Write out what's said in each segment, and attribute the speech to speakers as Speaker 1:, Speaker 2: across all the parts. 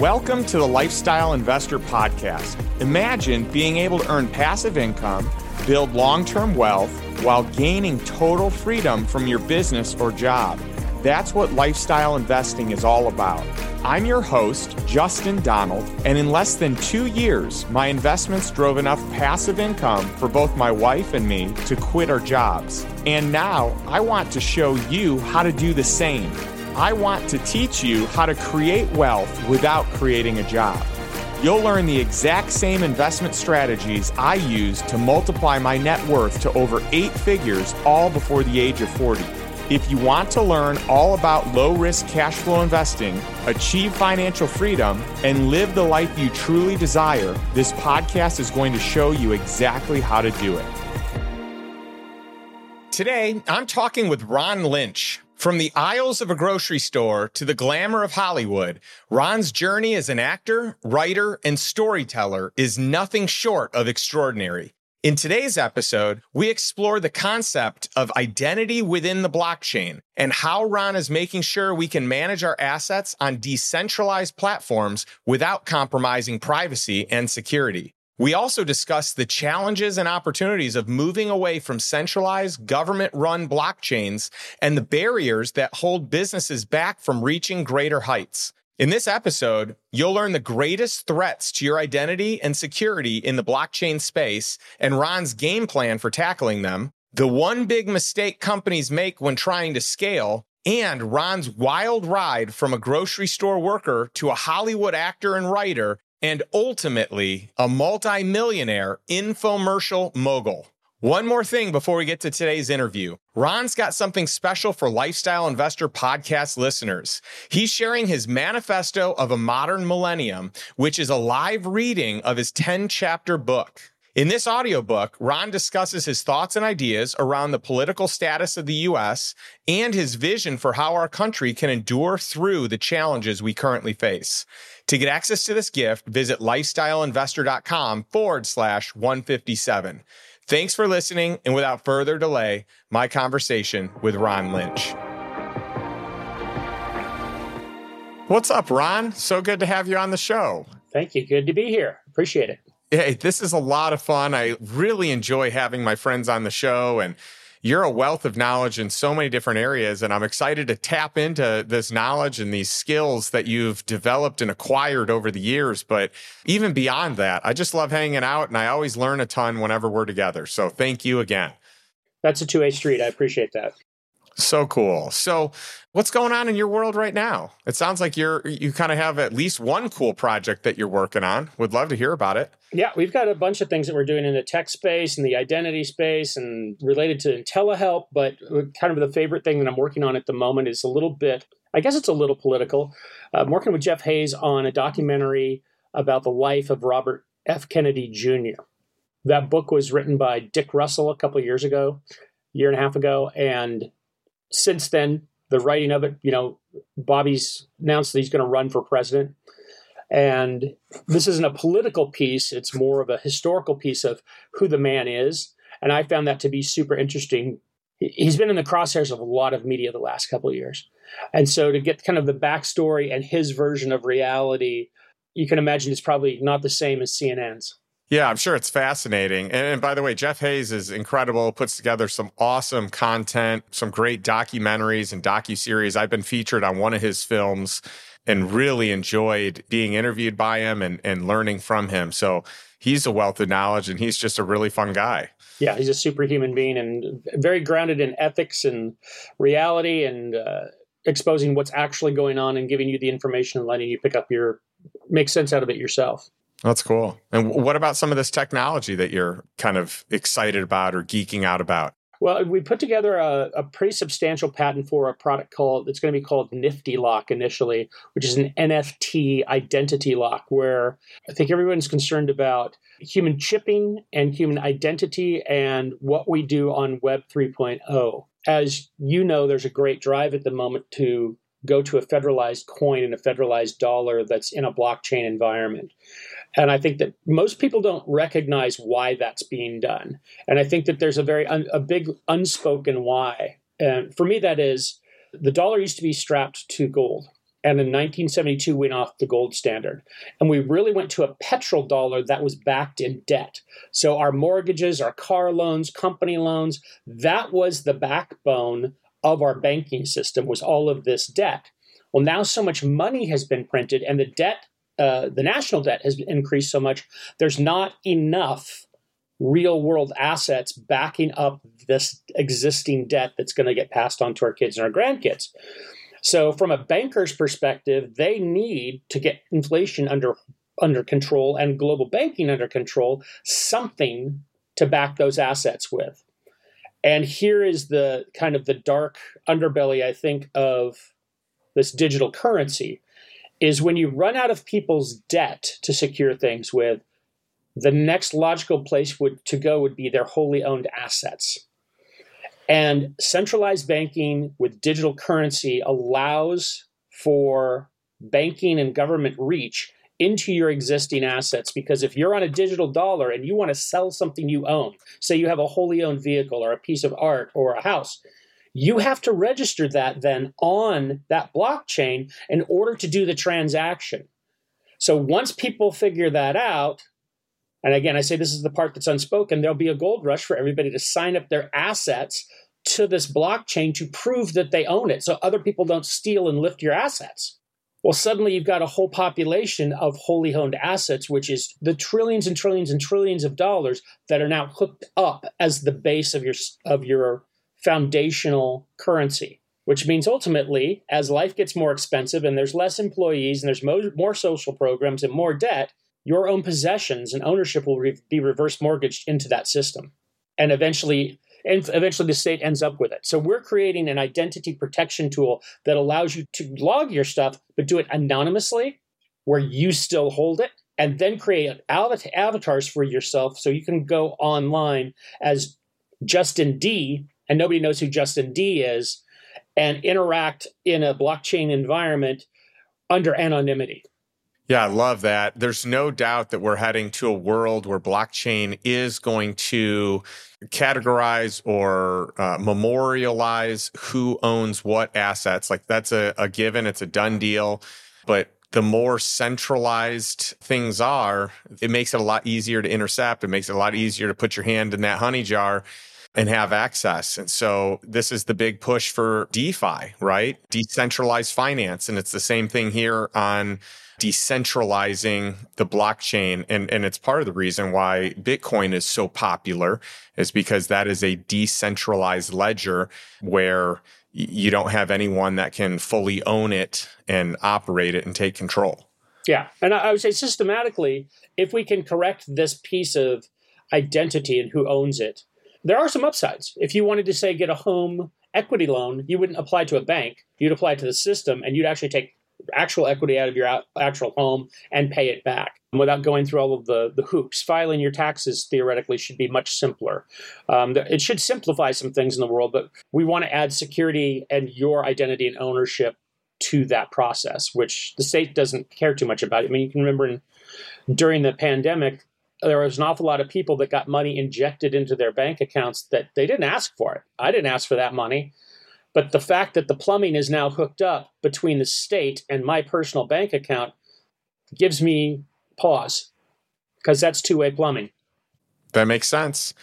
Speaker 1: Welcome to the Lifestyle Investor Podcast. Imagine being able to earn passive income, build long term wealth, while gaining total freedom from your business or job. That's what lifestyle investing is all about. I'm your host, Justin Donald, and in less than two years, my investments drove enough passive income for both my wife and me to quit our jobs. And now I want to show you how to do the same. I want to teach you how to create wealth without creating a job. You'll learn the exact same investment strategies I use to multiply my net worth to over eight figures all before the age of 40. If you want to learn all about low risk cash flow investing, achieve financial freedom, and live the life you truly desire, this podcast is going to show you exactly how to do it. Today, I'm talking with Ron Lynch. From the aisles of a grocery store to the glamour of Hollywood, Ron's journey as an actor, writer, and storyteller is nothing short of extraordinary. In today's episode, we explore the concept of identity within the blockchain and how Ron is making sure we can manage our assets on decentralized platforms without compromising privacy and security. We also discuss the challenges and opportunities of moving away from centralized government run blockchains and the barriers that hold businesses back from reaching greater heights. In this episode, you'll learn the greatest threats to your identity and security in the blockchain space and Ron's game plan for tackling them, the one big mistake companies make when trying to scale, and Ron's wild ride from a grocery store worker to a Hollywood actor and writer, and ultimately a multimillionaire infomercial mogul. One more thing before we get to today's interview. Ron's got something special for Lifestyle Investor podcast listeners. He's sharing his manifesto of a modern millennium, which is a live reading of his 10 chapter book. In this audiobook, Ron discusses his thoughts and ideas around the political status of the U.S. and his vision for how our country can endure through the challenges we currently face. To get access to this gift, visit lifestyleinvestor.com forward slash 157. Thanks for listening. And without further delay, my conversation with Ron Lynch. What's up, Ron? So good to have you on the show.
Speaker 2: Thank you. Good to be here. Appreciate it.
Speaker 1: Hey, this is a lot of fun. I really enjoy having my friends on the show and you're a wealth of knowledge in so many different areas. And I'm excited to tap into this knowledge and these skills that you've developed and acquired over the years. But even beyond that, I just love hanging out and I always learn a ton whenever we're together. So thank you again.
Speaker 2: That's a two way street. I appreciate that.
Speaker 1: So cool. So, what's going on in your world right now? It sounds like you're you kind of have at least one cool project that you're working on. Would love to hear about it.
Speaker 2: Yeah, we've got a bunch of things that we're doing in the tech space and the identity space and related to telehealth, but uh, kind of the favorite thing that I'm working on at the moment is a little bit I guess it's a little political. Uh, I'm working with Jeff Hayes on a documentary about the life of Robert F. Kennedy Jr. That book was written by Dick Russell a couple years ago, year and a half ago, and since then, the writing of it, you know, Bobby's announced that he's going to run for president. And this isn't a political piece, it's more of a historical piece of who the man is. And I found that to be super interesting. He's been in the crosshairs of a lot of media the last couple of years. And so to get kind of the backstory and his version of reality, you can imagine it's probably not the same as CNN's.
Speaker 1: Yeah, I'm sure it's fascinating. And, and, by the way, Jeff Hayes is incredible, puts together some awesome content, some great documentaries and docu-series. I've been featured on one of his films and really enjoyed being interviewed by him and, and learning from him. So he's a wealth of knowledge and he's just a really fun guy.
Speaker 2: Yeah, he's a superhuman being and very grounded in ethics and reality and uh, exposing what's actually going on and giving you the information and letting you pick up your make sense out of it yourself.
Speaker 1: That's cool. And what about some of this technology that you're kind of excited about or geeking out about?
Speaker 2: Well, we put together a, a, pretty substantial patent for a product called it's going to be called Nifty Lock initially, which is an NFT identity lock, where I think everyone's concerned about human chipping and human identity and what we do on Web 3.0. As you know, there's a great drive at the moment to go to a federalized coin and a federalized dollar that's in a blockchain environment. And I think that most people don't recognize why that's being done. And I think that there's a very un, a big unspoken why. And for me, that is the dollar used to be strapped to gold. And in 1972, went off the gold standard. And we really went to a petrodollar that was backed in debt. So our mortgages, our car loans, company loans, that was the backbone of our banking system was all of this debt. Well, now so much money has been printed and the debt, uh, the national debt has increased so much, there's not enough real world assets backing up this existing debt that's going to get passed on to our kids and our grandkids. So, from a banker's perspective, they need to get inflation under under control and global banking under control, something to back those assets with. And here is the kind of the dark underbelly, I think, of this digital currency is when you run out of people's debt to secure things with, the next logical place would to go would be their wholly owned assets. And centralized banking with digital currency allows for banking and government reach into your existing assets because if you're on a digital dollar and you want to sell something you own, say you have a wholly owned vehicle or a piece of art or a house, you have to register that then on that blockchain in order to do the transaction. So once people figure that out, and again, I say this is the part that's unspoken, there'll be a gold rush for everybody to sign up their assets to this blockchain to prove that they own it so other people don't steal and lift your assets. Well, suddenly you've got a whole population of wholly owned assets, which is the trillions and trillions and trillions of dollars that are now hooked up as the base of your of your foundational currency. Which means ultimately, as life gets more expensive and there's less employees and there's more, more social programs and more debt, your own possessions and ownership will re- be reverse mortgaged into that system. And eventually, and eventually the state ends up with it. So we're creating an identity protection tool that allows you to log your stuff, but do it anonymously, where you still hold it, and then create avatars for yourself so you can go online as Justin D, and nobody knows who Justin D is, and interact in a blockchain environment under anonymity.
Speaker 1: Yeah, I love that. There's no doubt that we're heading to a world where blockchain is going to categorize or uh, memorialize who owns what assets. Like that's a, a given, it's a done deal. But the more centralized things are, it makes it a lot easier to intercept. It makes it a lot easier to put your hand in that honey jar and have access. And so this is the big push for DeFi, right? Decentralized finance. And it's the same thing here on decentralizing the blockchain. And, and it's part of the reason why Bitcoin is so popular is because that is a decentralized ledger where you don't have anyone that can fully own it and operate it and take control.
Speaker 2: Yeah. And I would say systematically, if we can correct this piece of identity and who owns it, there are some upsides. If you wanted to say get a home equity loan, you wouldn't apply to a bank. You'd apply to the system and you'd actually take actual equity out of your actual home and pay it back without going through all of the, the hoops. Filing your taxes theoretically should be much simpler. Um, it should simplify some things in the world, but we want to add security and your identity and ownership to that process, which the state doesn't care too much about. I mean, you can remember in, during the pandemic, there was an awful lot of people that got money injected into their bank accounts that they didn't ask for it. I didn't ask for that money. But the fact that the plumbing is now hooked up between the state and my personal bank account gives me pause because that's two way plumbing.
Speaker 1: That makes sense.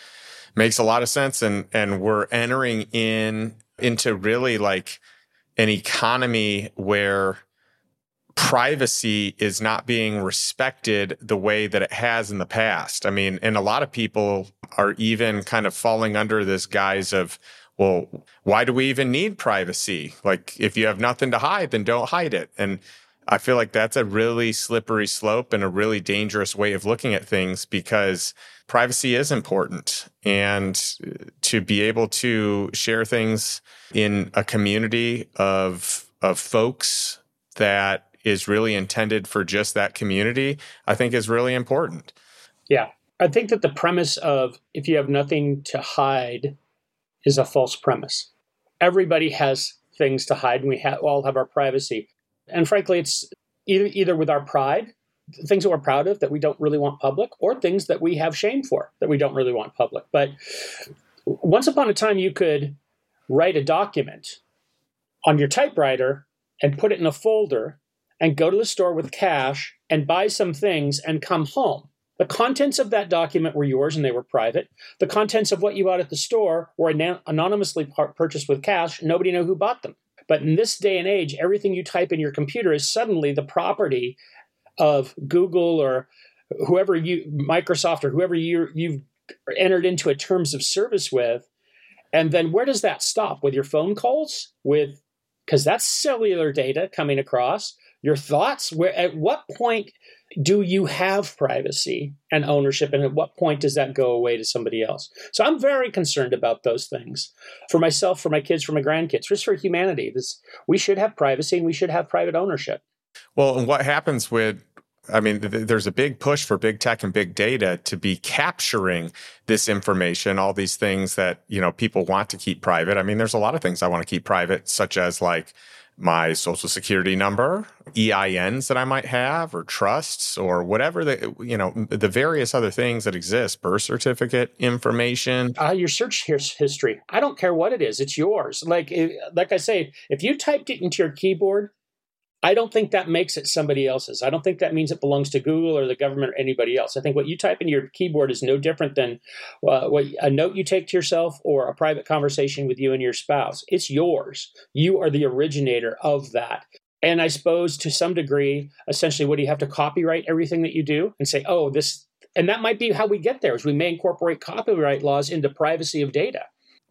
Speaker 1: Makes a lot of sense. And, and we're entering in into really like an economy where privacy is not being respected the way that it has in the past. I mean, and a lot of people are even kind of falling under this guise of, well, why do we even need privacy? Like, if you have nothing to hide, then don't hide it. And I feel like that's a really slippery slope and a really dangerous way of looking at things because privacy is important. And to be able to share things in a community of, of folks that is really intended for just that community, I think is really important.
Speaker 2: Yeah. I think that the premise of if you have nothing to hide, is a false premise. Everybody has things to hide, and we ha- all have our privacy. And frankly, it's either, either with our pride, things that we're proud of that we don't really want public, or things that we have shame for that we don't really want public. But once upon a time, you could write a document on your typewriter and put it in a folder and go to the store with cash and buy some things and come home. The contents of that document were yours and they were private. The contents of what you bought at the store were anonymously purchased with cash. Nobody knew who bought them. But in this day and age, everything you type in your computer is suddenly the property of Google or whoever you, Microsoft or whoever you, you've entered into a terms of service with. And then where does that stop? With your phone calls? With because that's cellular data coming across. Your thoughts? Where at what point do you have privacy and ownership and at what point does that go away to somebody else so i'm very concerned about those things for myself for my kids for my grandkids just for humanity this we should have privacy and we should have private ownership
Speaker 1: well and what happens with I mean, th- there's a big push for big tech and big data to be capturing this information, all these things that, you know, people want to keep private. I mean, there's a lot of things I want to keep private, such as like my social security number, EINs that I might have, or trusts, or whatever the you know the various other things that exist, birth certificate information.
Speaker 2: Uh, your search history. I don't care what it is; it's yours. Like like I say, if you typed it into your keyboard I don't think that makes it somebody else's. I don't think that means it belongs to Google or the government or anybody else. I think what you type in your keyboard is no different than uh, what a note you take to yourself or a private conversation with you and your spouse. It's yours. You are the originator of that. And I suppose to some degree, essentially, what do you have to copyright everything that you do and say, oh, this, and that might be how we get there is we may incorporate copyright laws into privacy of data.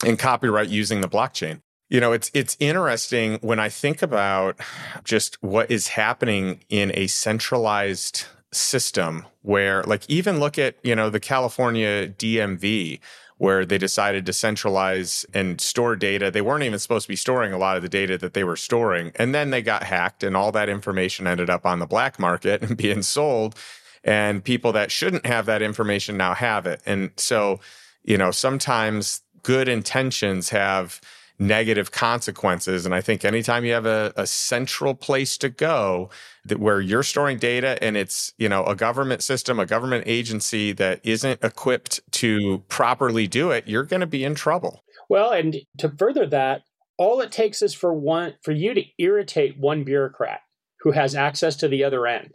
Speaker 1: And copyright using the blockchain. You know, it's it's interesting when I think about just what is happening in a centralized system where like even look at, you know, the California DMV where they decided to centralize and store data. They weren't even supposed to be storing a lot of the data that they were storing. And then they got hacked and all that information ended up on the black market and being sold. And people that shouldn't have that information now have it. And so, you know, sometimes good intentions have negative consequences. And I think anytime you have a, a central place to go that where you're storing data and it's, you know, a government system, a government agency that isn't equipped to properly do it, you're going to be in trouble.
Speaker 2: Well, and to further that, all it takes is for one for you to irritate one bureaucrat who has access to the other end.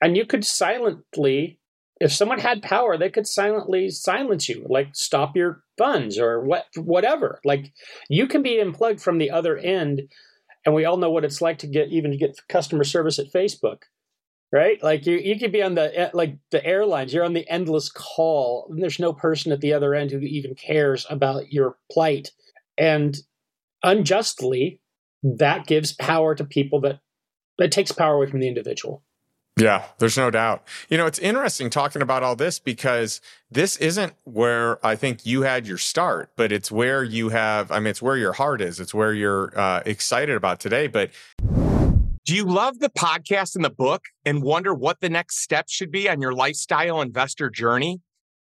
Speaker 2: And you could silently if someone had power, they could silently silence you, like stop your funds or what, whatever. Like you can be unplugged from the other end, and we all know what it's like to get even to get customer service at Facebook, right? Like you, you could be on the eh, like the airlines. You're on the endless call, and there's no person at the other end who even cares about your plight, and unjustly, that gives power to people that that takes power away from the individual.
Speaker 1: Yeah, there's no doubt. You know, it's interesting talking about all this because this isn't where I think you had your start, but it's where you have, I mean, it's where your heart is. It's where you're uh, excited about today. But do you love the podcast and the book and wonder what the next steps should be on your lifestyle investor journey?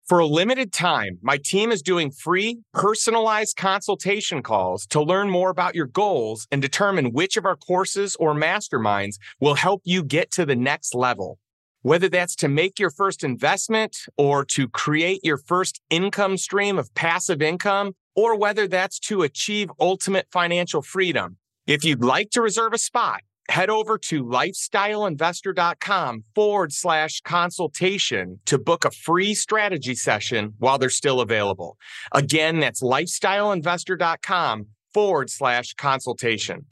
Speaker 1: For a limited time, my team is doing free, personalized consultation calls to learn more about your goals and determine which of our courses or masterminds will help you get to the next level. Whether that's to make your first investment or to create your first income stream of passive income, or whether that's to achieve ultimate financial freedom. If you'd like to reserve a spot, head over to lifestyleinvestor.com forward slash consultation to book a free strategy session while they're still available. Again, that's lifestyleinvestor.com forward slash consultation.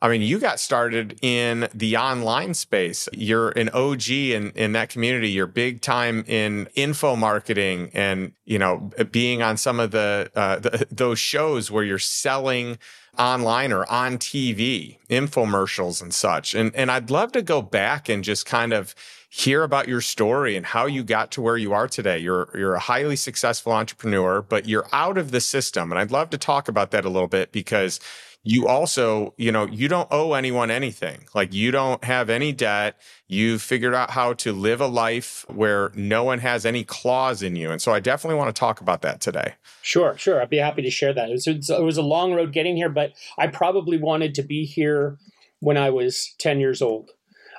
Speaker 1: I mean, you got started in the online space. You're an OG in, in that community. You're big time in info marketing and, you know, being on some of the, uh, the those shows where you're selling online or on TV, infomercials and such. And and I'd love to go back and just kind of hear about your story and how you got to where you are today. You're you're a highly successful entrepreneur, but you're out of the system. And I'd love to talk about that a little bit because you also, you know, you don't owe anyone anything. Like you don't have any debt. You've figured out how to live a life where no one has any claws in you. And so I definitely want to talk about that today.
Speaker 2: Sure, sure. I'd be happy to share that. It was, it was a long road getting here, but I probably wanted to be here when I was 10 years old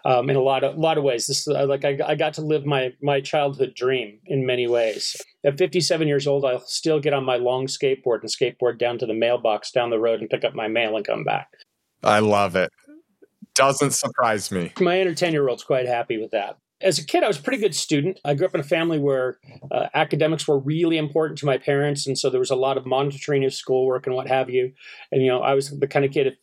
Speaker 2: um, in a lot of a lot of ways. This uh, like I, I got to live my my childhood dream in many ways. At 57 years old, I'll still get on my long skateboard and skateboard down to the mailbox down the road and pick up my mail and come back.
Speaker 1: I love it. doesn't surprise me.
Speaker 2: My inner 10 year old's quite happy with that. As a kid, I was a pretty good student. I grew up in a family where uh, academics were really important to my parents. And so there was a lot of monitoring of schoolwork and what have you. And, you know, I was the kind of kid, if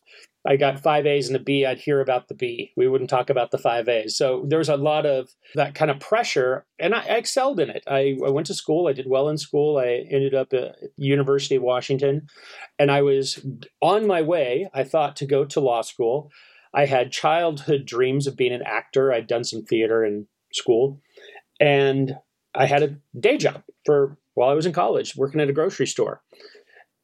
Speaker 2: I got five A's and a B, I'd hear about the B. We wouldn't talk about the five A's. So there was a lot of that kind of pressure, and I, I excelled in it. I, I, went to school. I did well in school. I ended up at University of Washington, and I was on my way. I thought to go to law school. I had childhood dreams of being an actor. I'd done some theater in school, and I had a day job for while I was in college, working at a grocery store.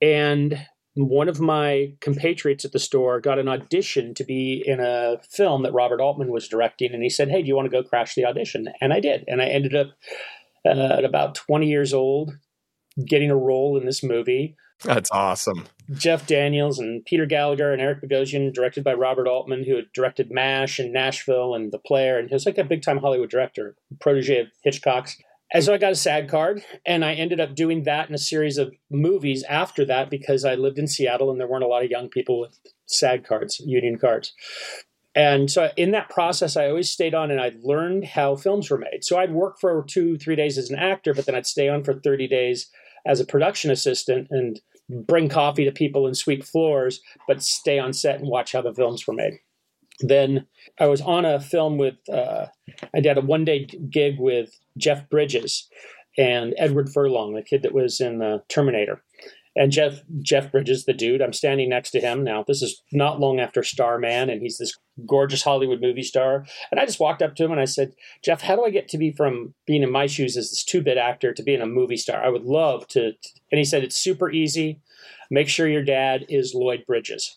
Speaker 2: And one of my compatriots at the store got an audition to be in a film that Robert Altman was directing, and he said, "Hey, do you want to go crash the audition?" And I did, and I ended up uh, at about 20 years old getting a role in this movie.
Speaker 1: That's awesome.
Speaker 2: Jeff Daniels and Peter Gallagher and Eric Bogosian, directed by Robert Altman, who had directed MASH and Nashville and The Player, and he was like a big time Hollywood director, protege of Hitchcock's. And so I got a SAG card, and I ended up doing that in a series of movies after that because I lived in Seattle and there weren't a lot of young people with SAG cards, union cards. And so in that process, I always stayed on and I learned how films were made. So I'd work for two, three days as an actor, but then I'd stay on for 30 days as a production assistant and bring coffee to people and sweep floors, but stay on set and watch how the films were made. Then I was on a film with, uh, I did a one day gig with Jeff Bridges and Edward Furlong, the kid that was in the Terminator. And Jeff Jeff Bridges, the dude, I'm standing next to him now. This is not long after Starman, and he's this gorgeous Hollywood movie star. And I just walked up to him and I said, Jeff, how do I get to be from being in my shoes as this two bit actor to being a movie star? I would love to. And he said, It's super easy. Make sure your dad is Lloyd Bridges.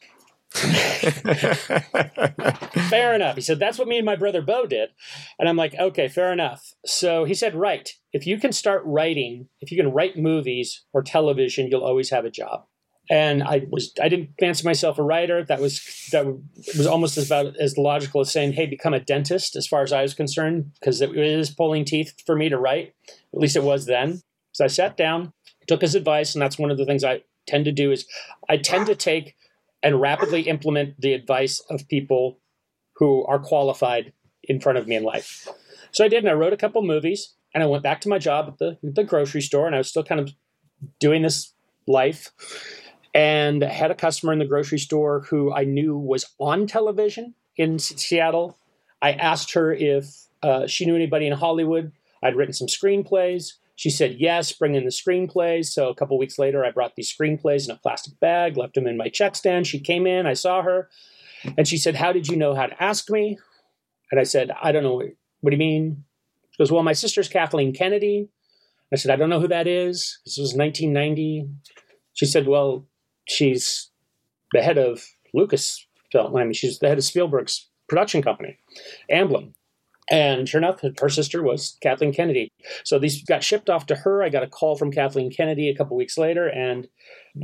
Speaker 2: fair enough. He said, That's what me and my brother Bo did. And I'm like, Okay, fair enough. So he said, Right. If you can start writing, if you can write movies or television, you'll always have a job. And I was I didn't fancy myself a writer. That was that was almost as about as logical as saying, "Hey, become a dentist." As far as I was concerned, because it is pulling teeth for me to write. At least it was then. So I sat down, took his advice, and that's one of the things I tend to do is I tend to take and rapidly implement the advice of people who are qualified in front of me in life. So I did, and I wrote a couple movies, and I went back to my job at the, the grocery store, and I was still kind of doing this life. And I had a customer in the grocery store who I knew was on television in Seattle. I asked her if uh, she knew anybody in Hollywood. I'd written some screenplays. She said yes, bring in the screenplays. So a couple weeks later, I brought these screenplays in a plastic bag, left them in my check stand. She came in, I saw her, and she said, How did you know how to ask me? And I said, I don't know. What do you mean? She goes, Well, my sister's Kathleen Kennedy. I said, I don't know who that is. This was 1990. She said, Well, she's the head of Lucasfilm. I mean, she's the head of Spielberg's production company, Amblin. And sure enough, her sister was Kathleen Kennedy. So these got shipped off to her. I got a call from Kathleen Kennedy a couple weeks later and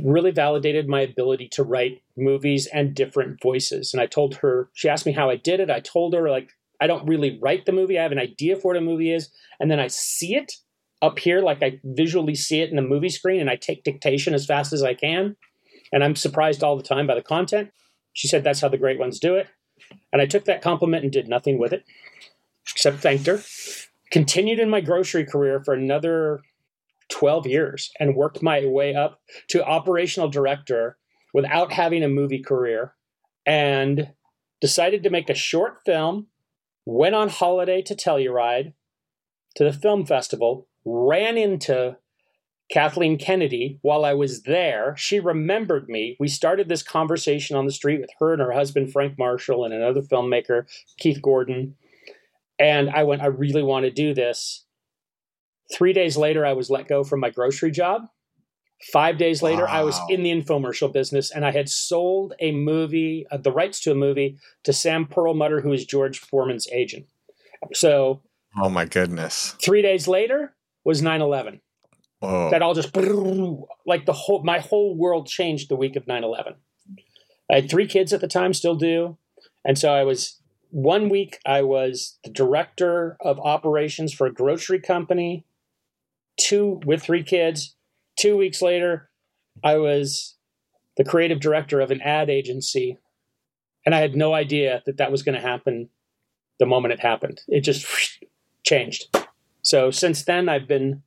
Speaker 2: really validated my ability to write movies and different voices. And I told her, she asked me how I did it. I told her, like, I don't really write the movie. I have an idea for what a movie is. And then I see it up here, like I visually see it in the movie screen, and I take dictation as fast as I can. And I'm surprised all the time by the content. She said that's how the great ones do it. And I took that compliment and did nothing with it except thanked her. Continued in my grocery career for another 12 years and worked my way up to operational director without having a movie career and decided to make a short film. Went on holiday to Telluride to the film festival, ran into Kathleen Kennedy while I was there. She remembered me. We started this conversation on the street with her and her husband, Frank Marshall, and another filmmaker, Keith Gordon. And I went, I really want to do this. Three days later, I was let go from my grocery job. Five days later, wow. I was in the infomercial business and I had sold a movie, uh, the rights to a movie, to Sam Perlmutter, who is George Foreman's agent. So,
Speaker 1: oh my goodness.
Speaker 2: Three days later was 9 11. That all just like the whole, my whole world changed the week of 9 11. I had three kids at the time, still do. And so I was one week I was the director of operations for a grocery company, two with three kids. Two weeks later, I was the creative director of an ad agency And I had no idea that that was going to happen the moment it happened. It just changed. So since then, I've been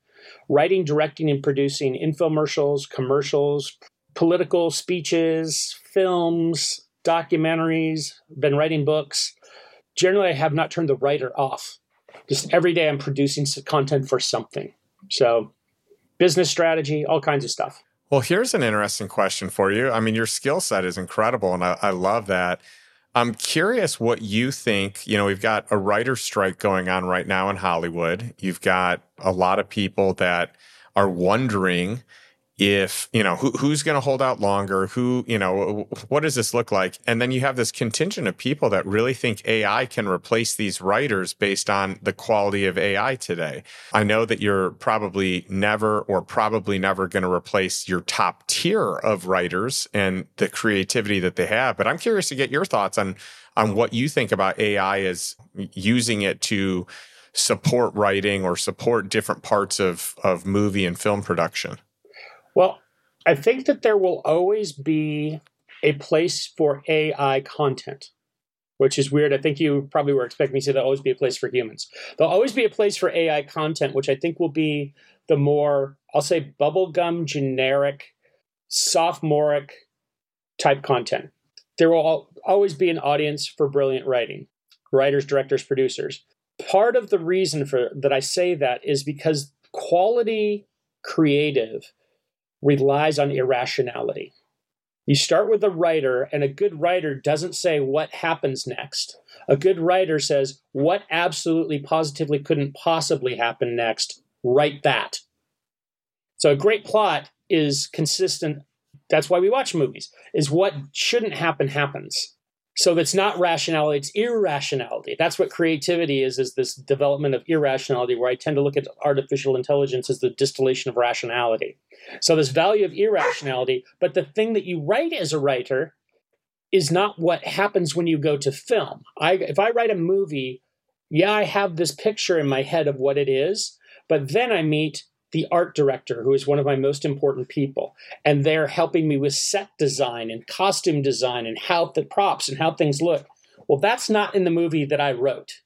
Speaker 2: writing, directing, and producing infomercials, commercials, political speeches, films, documentaries, been writing books. Generally, I have not turned the writer off. Just every day, I'm producing content for something. So, business strategy, all kinds of stuff.
Speaker 1: Well, here's an interesting question for you. I mean, your skill set is incredible, and I, I love that. I'm curious what you think. You know, we've got a writer strike going on right now in Hollywood. You've got a lot of people that are wondering if you know who, who's going to hold out longer who you know what does this look like? And then you have this contingent of people that really think ai can replace these writers based on the quality of ai today. I know that you're probably never or probably never going to replace your top tier of writers and the creativity that they have but i'm curious to get your thoughts on on what you think about ai as using it to support writing or support different parts of of movie and film production
Speaker 2: well, I think that there will always be a place for AI content, which is weird. I think you probably were expecting me to say there'll always be a place for humans. There'll always be a place for AI content, which I think will be the more, I'll say, bubblegum, generic, sophomoric type content. There will always be an audience for brilliant writing, writers, directors, producers. Part of the reason for that I say that is because quality creative relies on irrationality. You start with a writer, and a good writer doesn't say what happens next. A good writer says, What absolutely positively couldn't possibly happen next? Write that. So a great plot is consistent. That's why we watch movies, is what shouldn't happen happens. So that's not rationality, it's irrationality. That's what creativity is, is this development of irrationality, where I tend to look at artificial intelligence as the distillation of rationality. So this value of irrationality, but the thing that you write as a writer is not what happens when you go to film. I if I write a movie, yeah, I have this picture in my head of what it is, but then I meet the art director, who is one of my most important people. And they're helping me with set design and costume design and how the props and how things look. Well, that's not in the movie that I wrote.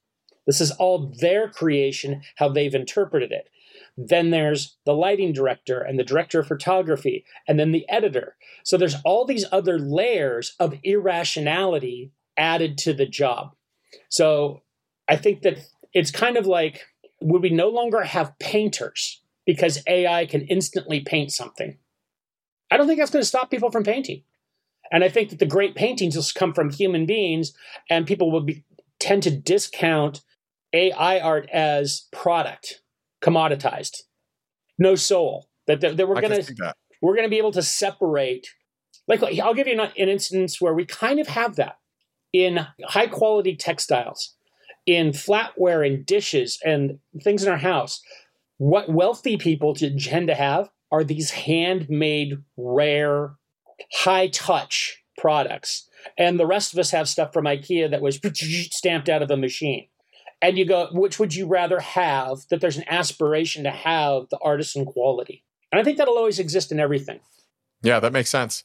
Speaker 2: This is all their creation, how they've interpreted it. Then there's the lighting director and the director of photography, and then the editor. So there's all these other layers of irrationality added to the job. So I think that it's kind of like would we no longer have painters? Because AI can instantly paint something. I don't think that's going to stop people from painting. And I think that the great paintings will come from human beings, and people will be, tend to discount AI art as product, commoditized, no soul. That, that, that we're going to we're going to be able to separate. Like I'll give you an, an instance where we kind of have that in high quality textiles, in flatware and dishes and things in our house what wealthy people tend to have are these handmade, rare, high touch products. And the rest of us have stuff from IKEA that was stamped out of a machine. And you go, which would you rather have? That there's an aspiration to have the artisan quality. And I think that'll always exist in everything.
Speaker 1: Yeah, that makes sense.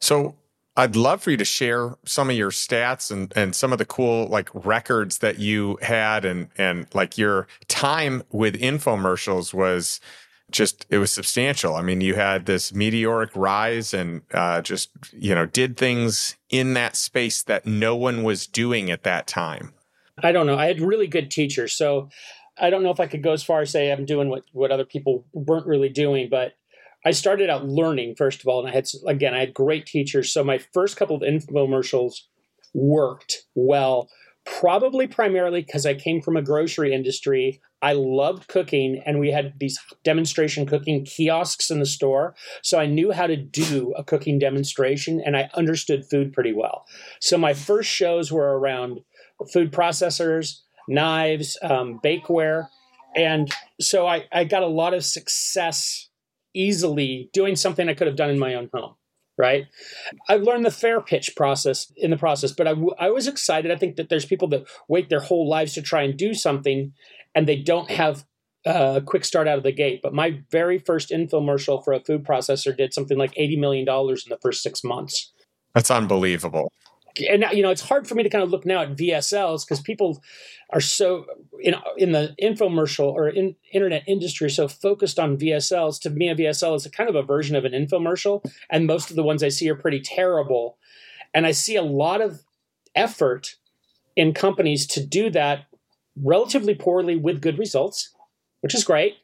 Speaker 1: So I'd love for you to share some of your stats and, and some of the cool like records that you had and and like your time with infomercials was just it was substantial. I mean, you had this meteoric rise and uh, just you know did things in that space that no one was doing at that time.
Speaker 2: I don't know. I had really good teachers, so I don't know if I could go as far as say I'm doing what what other people weren't really doing, but I started out learning first of all, and I had again I had great teachers. So my first couple of infomercials worked well, probably primarily because I came from a grocery industry. I loved cooking, and we had these demonstration cooking kiosks in the store. So I knew how to do a cooking demonstration, and I understood food pretty well. So my first shows were around food processors, knives, um, bakeware, and so I, I got a lot of success easily doing something I could have done in my own home. Right. I've learned the fair pitch process in the process, but I, w- I was excited. I think that there's people that wait their whole lives to try and do something and they don't have a quick start out of the gate. But my very first infomercial for a food processor did something like $80 million in the first six months.
Speaker 1: That's unbelievable.
Speaker 2: And you know, it's hard for me to kind of look now at VSLs because people are so in in the infomercial or in internet industry so focused on VSLs. To me, a VSL is a kind of a version of an infomercial, and most of the ones I see are pretty terrible. And I see a lot of effort in companies to do that relatively poorly with good results, which is great.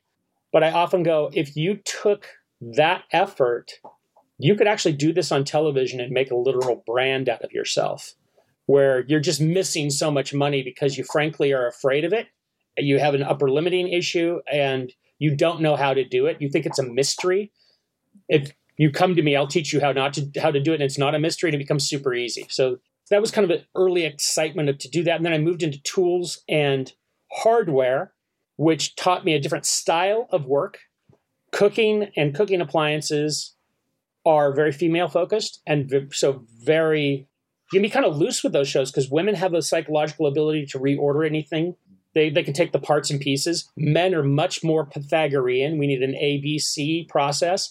Speaker 2: But I often go, if you took that effort, you could actually do this on television and make a literal brand out of yourself where you're just missing so much money because you frankly are afraid of it. You have an upper limiting issue and you don't know how to do it. You think it's a mystery. If you come to me, I'll teach you how not to how to do it, and it's not a mystery, and it becomes super easy. So that was kind of an early excitement to do that. And then I moved into tools and hardware, which taught me a different style of work. Cooking and cooking appliances are very female focused and so very you can be kind of loose with those shows because women have a psychological ability to reorder anything. They, they can take the parts and pieces. Men are much more Pythagorean. We need an ABC process.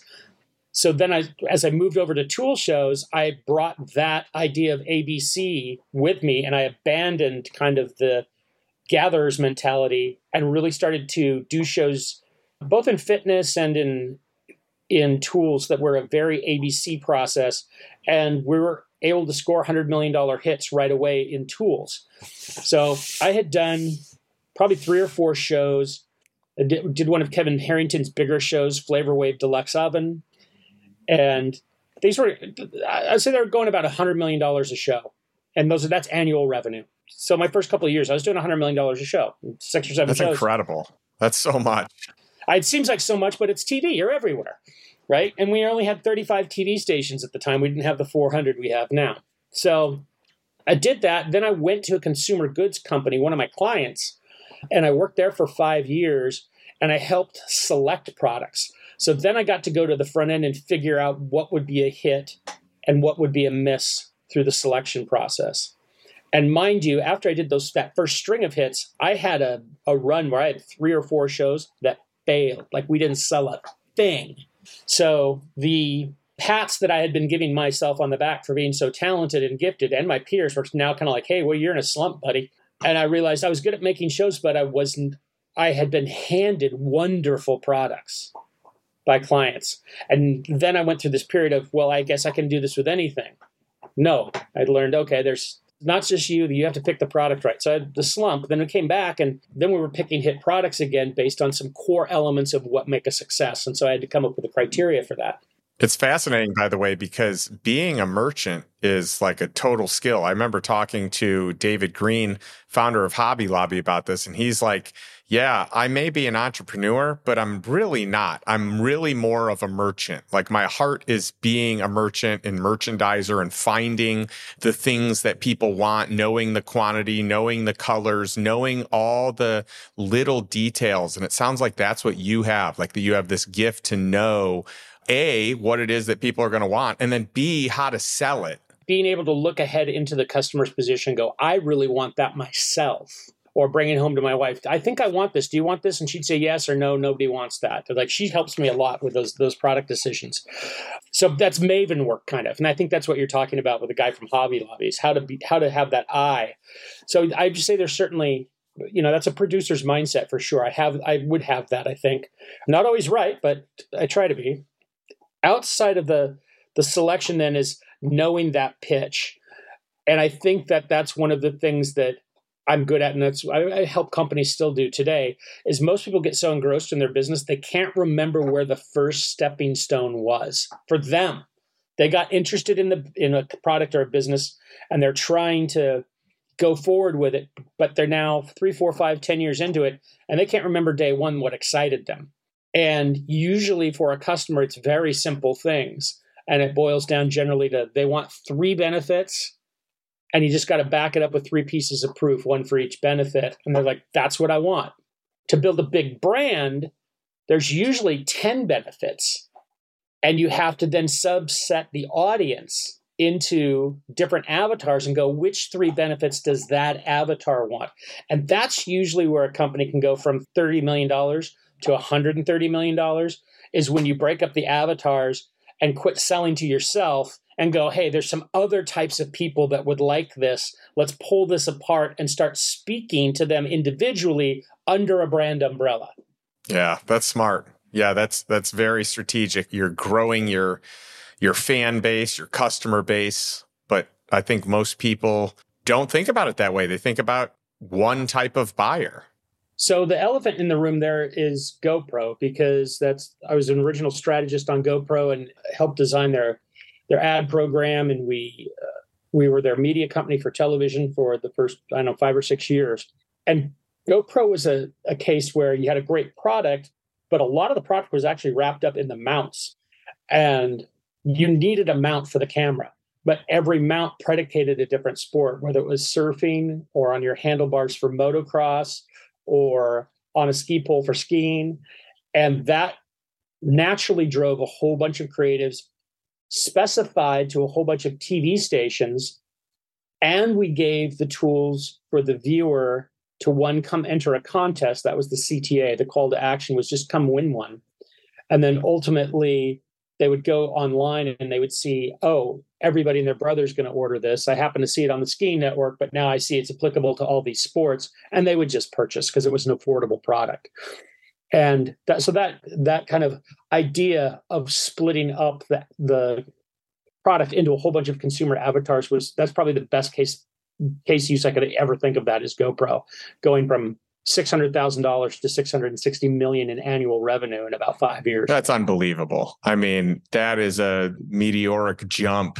Speaker 2: So then I as I moved over to tool shows, I brought that idea of ABC with me and I abandoned kind of the gatherers mentality and really started to do shows both in fitness and in in tools that were a very ABC process and we were able to score $100 million hits right away in tools. So I had done probably three or four shows. I did, did one of Kevin Harrington's bigger shows, Flavor Wave Deluxe Oven. And these were, I'd say they were going about $100 million a show. And those that's annual revenue. So my first couple of years, I was doing $100 million a show, six or seven
Speaker 1: that's
Speaker 2: shows.
Speaker 1: incredible. That's so much.
Speaker 2: Uh, it seems like so much, but it's TV. You're everywhere right? And we only had 35 TV stations at the time. We didn't have the 400 we have now. So I did that. Then I went to a consumer goods company, one of my clients, and I worked there for five years and I helped select products. So then I got to go to the front end and figure out what would be a hit and what would be a miss through the selection process. And mind you, after I did those that first string of hits, I had a, a run where I had three or four shows that failed. Like we didn't sell a thing. So the pats that I had been giving myself on the back for being so talented and gifted, and my peers were now kind of like, "Hey, well, you're in a slump, buddy." And I realized I was good at making shows, but I wasn't. I had been handed wonderful products by clients, and then I went through this period of, well, I guess I can do this with anything. No, I'd learned okay. There's not just you, you have to pick the product right. So I had the slump, then we came back and then we were picking hit products again based on some core elements of what make a success. And so I had to come up with a criteria for that.
Speaker 1: It's fascinating, by the way, because being a merchant is like a total skill. I remember talking to David Green, founder of Hobby Lobby, about this, and he's like, Yeah, I may be an entrepreneur, but I'm really not. I'm really more of a merchant. Like my heart is being a merchant and merchandiser and finding the things that people want, knowing the quantity, knowing the colors, knowing all the little details. And it sounds like that's what you have, like that you have this gift to know a, what it is that people are going to want, and then B, how to sell it.
Speaker 2: Being able to look ahead into the customer's position go, I really want that myself. Or bring it home to my wife. I think I want this. Do you want this? And she'd say yes or no. Nobody wants that. Like she helps me a lot with those those product decisions. So that's Maven work, kind of. And I think that's what you're talking about with the guy from Hobby Lobby is how to be how to have that eye. So I just say there's certainly you know that's a producer's mindset for sure. I have I would have that. I think not always right, but I try to be outside of the the selection then is knowing that pitch and i think that that's one of the things that i'm good at and that's I, I, help companies still do today is most people get so engrossed in their business they can't remember where the first stepping stone was for them they got interested in the in a product or a business and they're trying to go forward with it but they're now three four five ten years into it and they can't remember day one what excited them and usually for a customer, it's very simple things. And it boils down generally to they want three benefits, and you just got to back it up with three pieces of proof, one for each benefit. And they're like, that's what I want. To build a big brand, there's usually 10 benefits. And you have to then subset the audience into different avatars and go, which three benefits does that avatar want? And that's usually where a company can go from $30 million to $130 million is when you break up the avatars and quit selling to yourself and go, hey, there's some other types of people that would like this. Let's pull this apart and start speaking to them individually under a brand umbrella.
Speaker 1: Yeah, that's smart. Yeah, that's that's very strategic. You're growing your your fan base, your customer base, but I think most people don't think about it that way. They think about one type of buyer.
Speaker 2: So the elephant in the room there is GoPro because that's I was an original strategist on GoPro and helped design their their ad program, and we uh, we were their media company for television for the first I don't know five or six years. And GoPro was a, a case where you had a great product, but a lot of the product was actually wrapped up in the mounts, and you needed a mount for the camera. But every mount predicated a different sport, whether it was surfing or on your handlebars for motocross or on a ski pole for skiing. And that naturally drove a whole bunch of creatives specified to a whole bunch of TV stations. And we gave the tools for the viewer to one come enter a contest. That was the CTA. The call to action was just come win one. And then ultimately, they would go online and they would see, oh, everybody and their brother is going to order this. I happen to see it on the skiing network, but now I see it's applicable to all these sports. And they would just purchase because it was an affordable product and that, so that that kind of idea of splitting up the, the product into a whole bunch of consumer avatars was that's probably the best case case use I could ever think of that is GoPro going from six hundred thousand dollars to six hundred and sixty million in annual revenue in about five years.
Speaker 1: That's unbelievable. I mean, that is a meteoric jump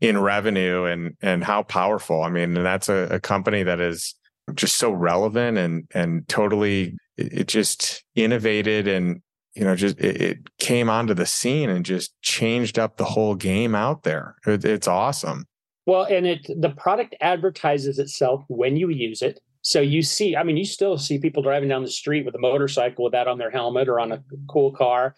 Speaker 1: in revenue and and how powerful. I mean, and that's a, a company that is just so relevant and and totally it, just innovated and you know just it, it, came onto the scene and just changed up the whole game out there. It, it's awesome.
Speaker 2: Well and it the product advertises itself when you use it. So you see i mean you still see people driving down the street with a motorcycle with that on their helmet or on a cool car.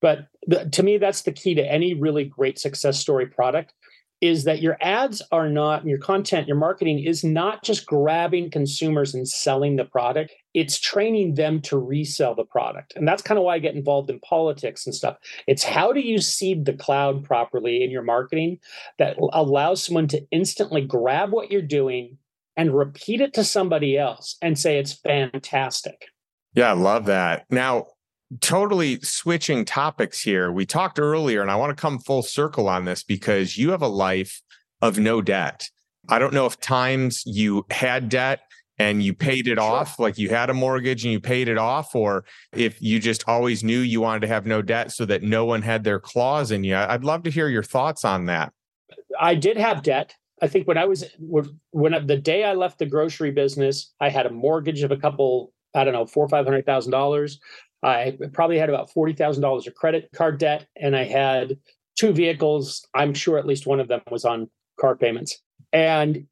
Speaker 2: But the, to me that's the key to any really great success story product is that your ads are not your content your marketing is not just grabbing consumers and selling the product. It's training them to resell the product. And that's kind of why i get involved in politics and stuff. It's how do you seed the cloud properly in your marketing that allows someone to instantly grab what you're doing and repeat it to somebody else and say it's fantastic.
Speaker 1: Yeah i love that. Now totally switching topics here. We talked earlier, and I want to come full circle on this because you have a life of no debt. I don't know if times you had debt and you paid it sure. off, like you had a mortgage and you paid it off, or if you just always knew you wanted to have no debt so that no one had their claws in you. I'd love to hear your thoughts on that.
Speaker 2: I did have debt. I think when I was when the day I left the grocery business, I had a mortgage of a couple, I don't know, four or five hundred thousand dollars. I probably had about $40,000 of credit card debt, and I had two vehicles. I'm sure at least one of them was on car payments. And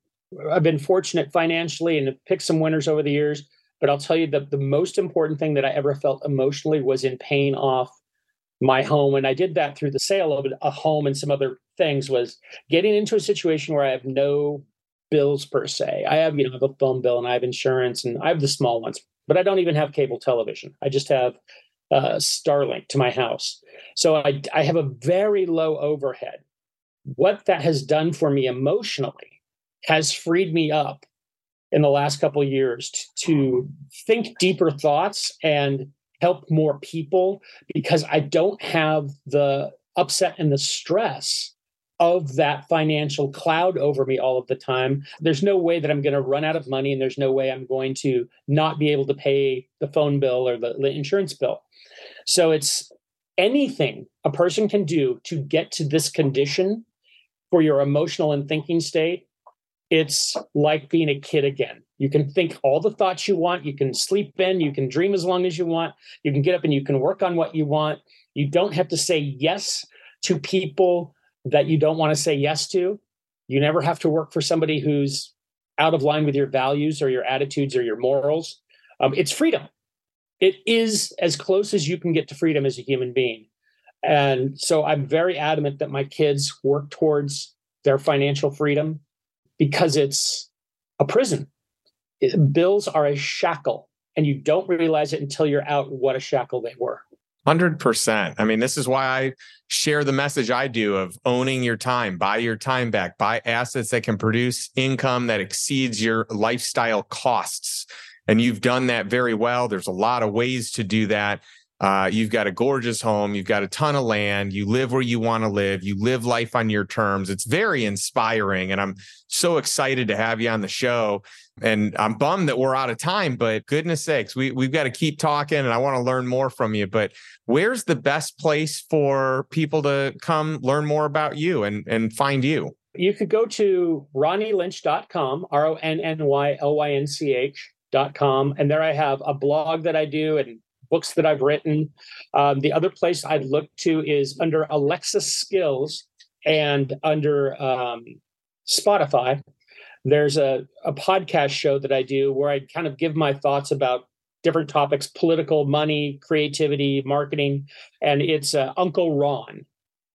Speaker 2: I've been fortunate financially and picked some winners over the years. But I'll tell you that the most important thing that I ever felt emotionally was in paying off my home. And I did that through the sale of a home and some other things was getting into a situation where I have no bills per se. I have, you know, I have a phone bill and I have insurance and I have the small ones but I don't even have cable television. I just have uh, Starlink to my house. So I, I have a very low overhead. What that has done for me emotionally has freed me up in the last couple years to think deeper thoughts and help more people because I don't have the upset and the stress of that financial cloud over me all of the time. There's no way that I'm going to run out of money, and there's no way I'm going to not be able to pay the phone bill or the, the insurance bill. So it's anything a person can do to get to this condition for your emotional and thinking state. It's like being a kid again. You can think all the thoughts you want. You can sleep in. You can dream as long as you want. You can get up and you can work on what you want. You don't have to say yes to people that you don't want to say yes to. You never have to work for somebody who's out of line with your values or your attitudes or your morals. Um, it's freedom. It is as close as you can get to freedom as a human being. And so I'm very adamant that my kids work towards their financial freedom because it's a prison. It, bills are a shackle, and you don't realize it until you're out what a shackle they were.
Speaker 3: 100%. I mean, this is why I share the message I do of owning your time, buy your time back, buy assets that can produce income that exceeds your lifestyle costs. And you've done that very well. There's a lot of ways to do that. Uh, you've got a gorgeous home. You've got a ton of land. You live where you want to live. You live life on your terms. It's very inspiring. And I'm so excited to have you on the show. And I'm bummed that we're out of time, but goodness sakes, we, we've got to keep talking and I want to learn more from you. But where's the best place for people to come learn more about you and, and find you?
Speaker 2: You could go to ronnylynch.com, R O N N Y L Y N C H.com. And there I have a blog that I do and books that I've written. Um, the other place I'd look to is under Alexa Skills and under um, Spotify. There's a, a podcast show that I do where I kind of give my thoughts about different topics political, money, creativity, marketing. And it's uh, Uncle Ron.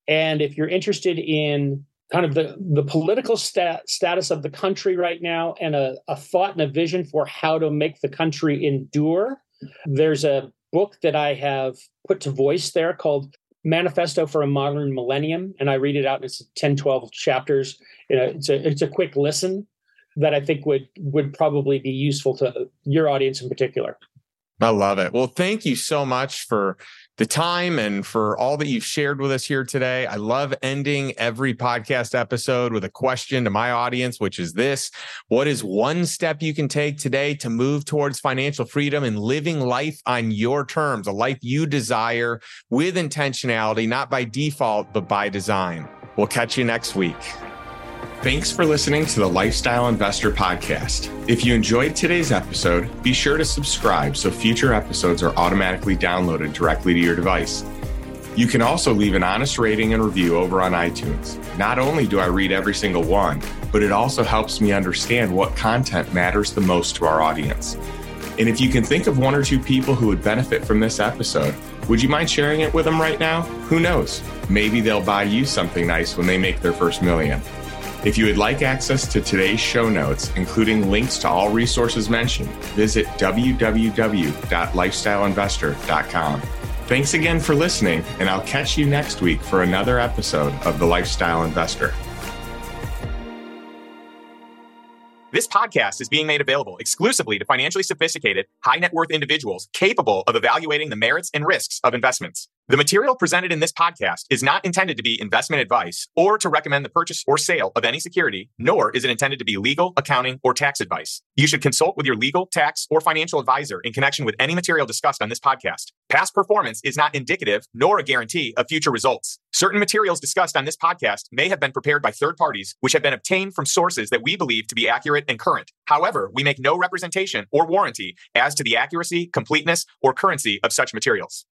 Speaker 2: And if you're interested in kind of the, the political stat, status of the country right now and a, a thought and a vision for how to make the country endure, there's a book that I have put to voice there called Manifesto for a Modern Millennium. And I read it out in it's 10, 12 chapters. You know, it's a it's a quick listen that I think would would probably be useful to your audience in particular.
Speaker 3: I love it. Well, thank you so much for the time and for all that you've shared with us here today. I love ending every podcast episode with a question to my audience, which is this What is one step you can take today to move towards financial freedom and living life on your terms, a life you desire with intentionality, not by default, but by design? We'll catch you next week. Thanks for listening to the Lifestyle Investor Podcast. If you enjoyed today's episode, be sure to subscribe so future episodes are automatically downloaded directly to your device. You can also leave an honest rating and review over on iTunes. Not only do I read every single one, but it also helps me understand what content matters the most to our audience. And if you can think of one or two people who would benefit from this episode, would you mind sharing it with them right now? Who knows? Maybe they'll buy you something nice when they make their first million. If you would like access to today's show notes, including links to all resources mentioned, visit www.lifestyleinvestor.com. Thanks again for listening, and I'll catch you next week for another episode of The Lifestyle Investor. This podcast is being made available exclusively to financially sophisticated, high net worth individuals capable of evaluating the merits and risks of investments. The material presented in this podcast is not intended to be investment advice or to recommend the purchase or sale of any security, nor is it intended to be legal, accounting, or tax advice. You should consult with your legal, tax, or financial advisor in connection with any material discussed on this podcast. Past performance is not indicative nor a guarantee of future results. Certain materials discussed on this podcast may have been prepared by third parties, which have been obtained from sources that we believe to be accurate and current. However, we make no representation or warranty as to the accuracy, completeness, or currency of such materials.